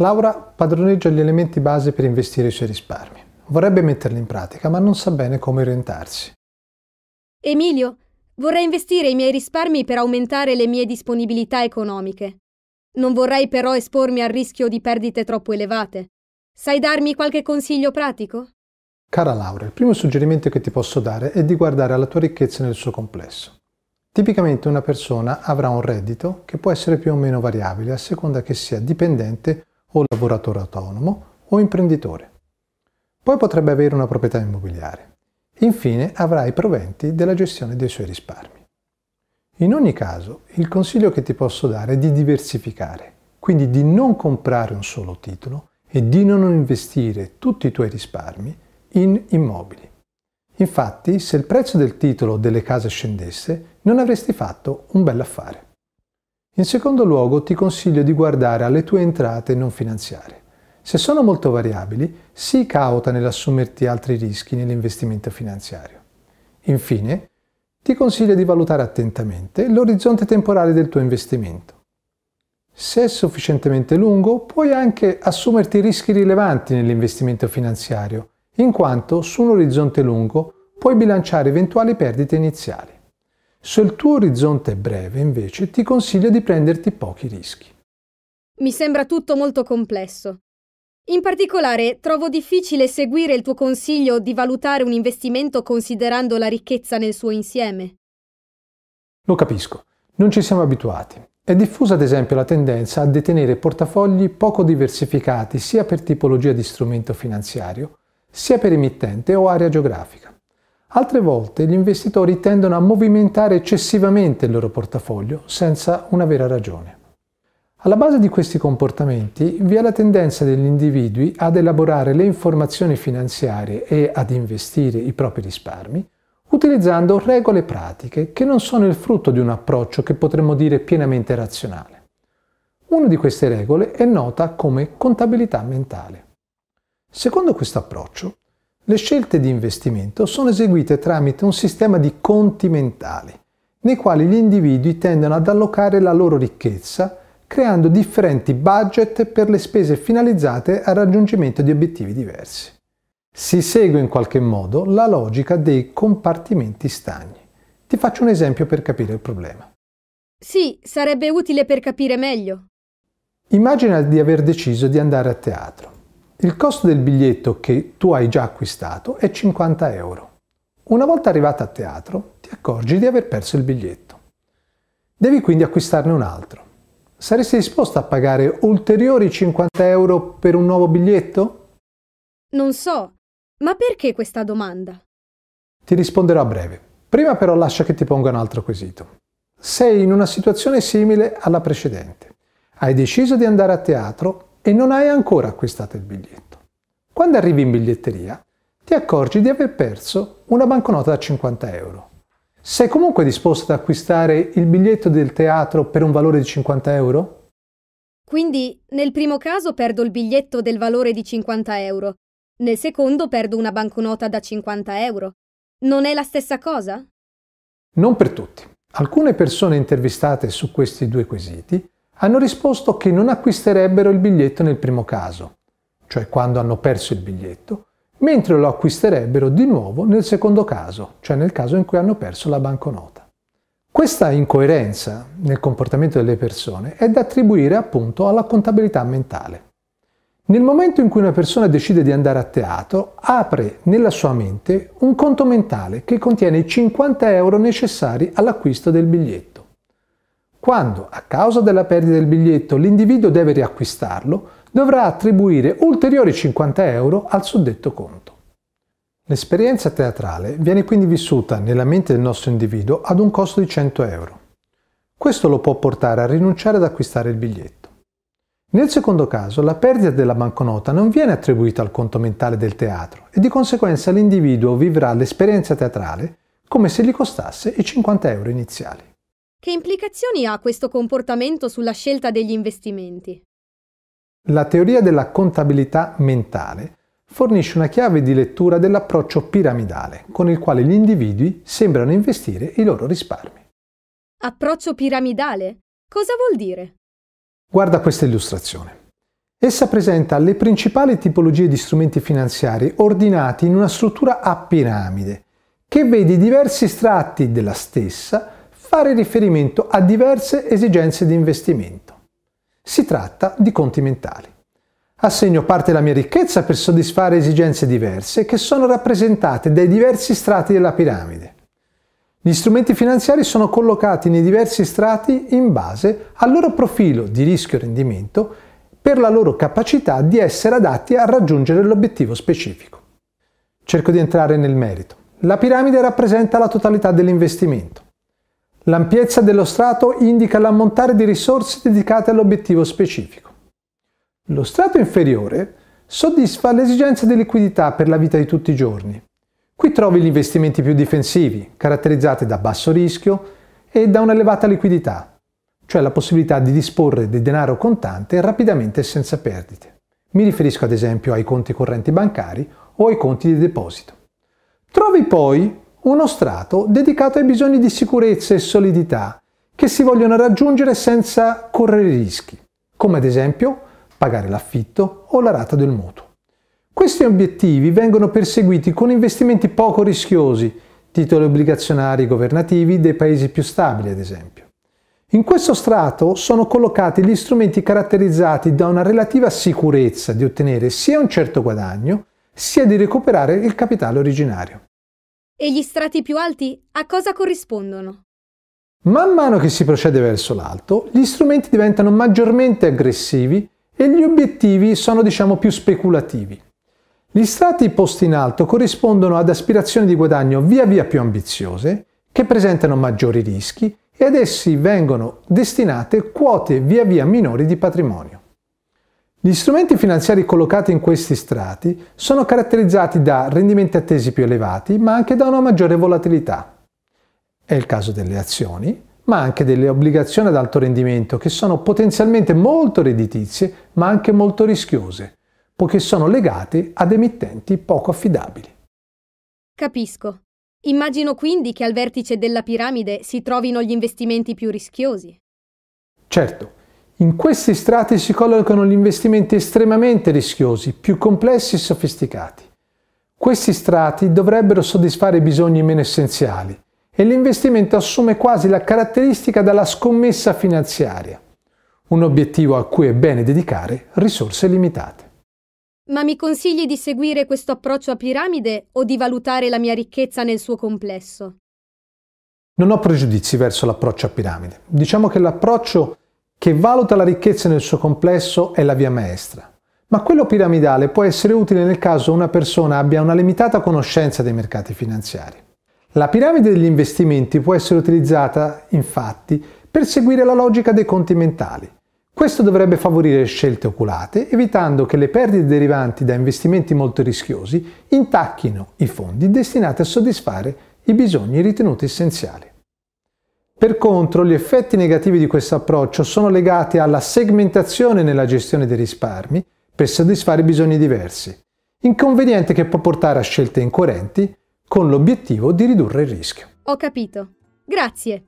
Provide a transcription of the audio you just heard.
Laura padroneggia gli elementi base per investire i suoi risparmi. Vorrebbe metterli in pratica, ma non sa bene come orientarsi. Emilio, vorrei investire i miei risparmi per aumentare le mie disponibilità economiche. Non vorrei però espormi al rischio di perdite troppo elevate. Sai darmi qualche consiglio pratico? Cara Laura, il primo suggerimento che ti posso dare è di guardare alla tua ricchezza nel suo complesso. Tipicamente una persona avrà un reddito che può essere più o meno variabile a seconda che sia dipendente o lavoratore autonomo o imprenditore. Poi potrebbe avere una proprietà immobiliare. Infine avrà i proventi della gestione dei suoi risparmi. In ogni caso, il consiglio che ti posso dare è di diversificare, quindi di non comprare un solo titolo e di non investire tutti i tuoi risparmi in immobili. Infatti, se il prezzo del titolo delle case scendesse, non avresti fatto un bel affare. In secondo luogo, ti consiglio di guardare alle tue entrate non finanziarie. Se sono molto variabili, sii cauta nell'assumerti altri rischi nell'investimento finanziario. Infine, ti consiglio di valutare attentamente l'orizzonte temporale del tuo investimento. Se è sufficientemente lungo, puoi anche assumerti rischi rilevanti nell'investimento finanziario, in quanto su un orizzonte lungo puoi bilanciare eventuali perdite iniziali. Se il tuo orizzonte è breve, invece, ti consiglio di prenderti pochi rischi. Mi sembra tutto molto complesso. In particolare, trovo difficile seguire il tuo consiglio di valutare un investimento considerando la ricchezza nel suo insieme. Lo capisco, non ci siamo abituati. È diffusa ad esempio la tendenza a detenere portafogli poco diversificati sia per tipologia di strumento finanziario, sia per emittente o area geografica. Altre volte gli investitori tendono a movimentare eccessivamente il loro portafoglio senza una vera ragione. Alla base di questi comportamenti vi è la tendenza degli individui ad elaborare le informazioni finanziarie e ad investire i propri risparmi utilizzando regole pratiche che non sono il frutto di un approccio che potremmo dire pienamente razionale. Una di queste regole è nota come contabilità mentale. Secondo questo approccio, le scelte di investimento sono eseguite tramite un sistema di conti mentali, nei quali gli individui tendono ad allocare la loro ricchezza creando differenti budget per le spese finalizzate al raggiungimento di obiettivi diversi. Si segue in qualche modo la logica dei compartimenti stagni. Ti faccio un esempio per capire il problema. Sì, sarebbe utile per capire meglio. Immagina di aver deciso di andare a teatro. Il costo del biglietto che tu hai già acquistato è 50 euro. Una volta arrivata a teatro ti accorgi di aver perso il biglietto. Devi quindi acquistarne un altro. Saresti disposto a pagare ulteriori 50 euro per un nuovo biglietto? Non so, ma perché questa domanda? Ti risponderò a breve. Prima però lascia che ti ponga un altro quesito. Sei in una situazione simile alla precedente. Hai deciso di andare a teatro e non hai ancora acquistato il biglietto. Quando arrivi in biglietteria ti accorgi di aver perso una banconota da 50 euro. Sei comunque disposto ad acquistare il biglietto del teatro per un valore di 50 euro? Quindi nel primo caso perdo il biglietto del valore di 50 euro, nel secondo perdo una banconota da 50 euro. Non è la stessa cosa? Non per tutti. Alcune persone intervistate su questi due quesiti hanno risposto che non acquisterebbero il biglietto nel primo caso, cioè quando hanno perso il biglietto, mentre lo acquisterebbero di nuovo nel secondo caso, cioè nel caso in cui hanno perso la banconota. Questa incoerenza nel comportamento delle persone è da attribuire appunto alla contabilità mentale. Nel momento in cui una persona decide di andare a teatro, apre nella sua mente un conto mentale che contiene i 50 euro necessari all'acquisto del biglietto. Quando, a causa della perdita del biglietto, l'individuo deve riacquistarlo, dovrà attribuire ulteriori 50 euro al suddetto conto. L'esperienza teatrale viene quindi vissuta nella mente del nostro individuo ad un costo di 100 euro. Questo lo può portare a rinunciare ad acquistare il biglietto. Nel secondo caso, la perdita della banconota non viene attribuita al conto mentale del teatro e di conseguenza l'individuo vivrà l'esperienza teatrale come se gli costasse i 50 euro iniziali. Che implicazioni ha questo comportamento sulla scelta degli investimenti? La teoria della contabilità mentale fornisce una chiave di lettura dell'approccio piramidale con il quale gli individui sembrano investire i loro risparmi. Approccio piramidale? Cosa vuol dire? Guarda questa illustrazione. Essa presenta le principali tipologie di strumenti finanziari ordinati in una struttura a piramide, che vede diversi strati della stessa fare riferimento a diverse esigenze di investimento. Si tratta di conti mentali. Assegno parte della mia ricchezza per soddisfare esigenze diverse che sono rappresentate dai diversi strati della piramide. Gli strumenti finanziari sono collocati nei diversi strati in base al loro profilo di rischio e rendimento per la loro capacità di essere adatti a raggiungere l'obiettivo specifico. Cerco di entrare nel merito. La piramide rappresenta la totalità dell'investimento. L'ampiezza dello strato indica l'ammontare di risorse dedicate all'obiettivo specifico. Lo strato inferiore soddisfa le esigenze di liquidità per la vita di tutti i giorni. Qui trovi gli investimenti più difensivi, caratterizzati da basso rischio e da un'elevata liquidità, cioè la possibilità di disporre di denaro contante rapidamente e senza perdite. Mi riferisco ad esempio ai conti correnti bancari o ai conti di deposito. Trovi poi uno strato dedicato ai bisogni di sicurezza e solidità che si vogliono raggiungere senza correre rischi, come ad esempio pagare l'affitto o la rata del mutuo. Questi obiettivi vengono perseguiti con investimenti poco rischiosi, titoli obbligazionari governativi dei paesi più stabili ad esempio. In questo strato sono collocati gli strumenti caratterizzati da una relativa sicurezza di ottenere sia un certo guadagno, sia di recuperare il capitale originario. E gli strati più alti a cosa corrispondono? Man mano che si procede verso l'alto, gli strumenti diventano maggiormente aggressivi e gli obiettivi sono diciamo più speculativi. Gli strati posti in alto corrispondono ad aspirazioni di guadagno via via più ambiziose, che presentano maggiori rischi e ad essi vengono destinate quote via via minori di patrimonio. Gli strumenti finanziari collocati in questi strati sono caratterizzati da rendimenti attesi più elevati, ma anche da una maggiore volatilità. È il caso delle azioni, ma anche delle obbligazioni ad alto rendimento che sono potenzialmente molto redditizie, ma anche molto rischiose, poiché sono legate ad emittenti poco affidabili. Capisco. Immagino quindi che al vertice della piramide si trovino gli investimenti più rischiosi. Certo, in questi strati si collocano gli investimenti estremamente rischiosi, più complessi e sofisticati. Questi strati dovrebbero soddisfare i bisogni meno essenziali e l'investimento assume quasi la caratteristica della scommessa finanziaria, un obiettivo a cui è bene dedicare risorse limitate. Ma mi consigli di seguire questo approccio a piramide o di valutare la mia ricchezza nel suo complesso? Non ho pregiudizi verso l'approccio a piramide. Diciamo che l'approccio che valuta la ricchezza nel suo complesso è la via maestra. Ma quello piramidale può essere utile nel caso una persona abbia una limitata conoscenza dei mercati finanziari. La piramide degli investimenti può essere utilizzata, infatti, per seguire la logica dei conti mentali, questo dovrebbe favorire scelte oculate, evitando che le perdite derivanti da investimenti molto rischiosi intacchino i fondi destinati a soddisfare i bisogni ritenuti essenziali. Per contro, gli effetti negativi di questo approccio sono legati alla segmentazione nella gestione dei risparmi per soddisfare bisogni diversi, inconveniente che può portare a scelte incoerenti con l'obiettivo di ridurre il rischio. Ho capito. Grazie.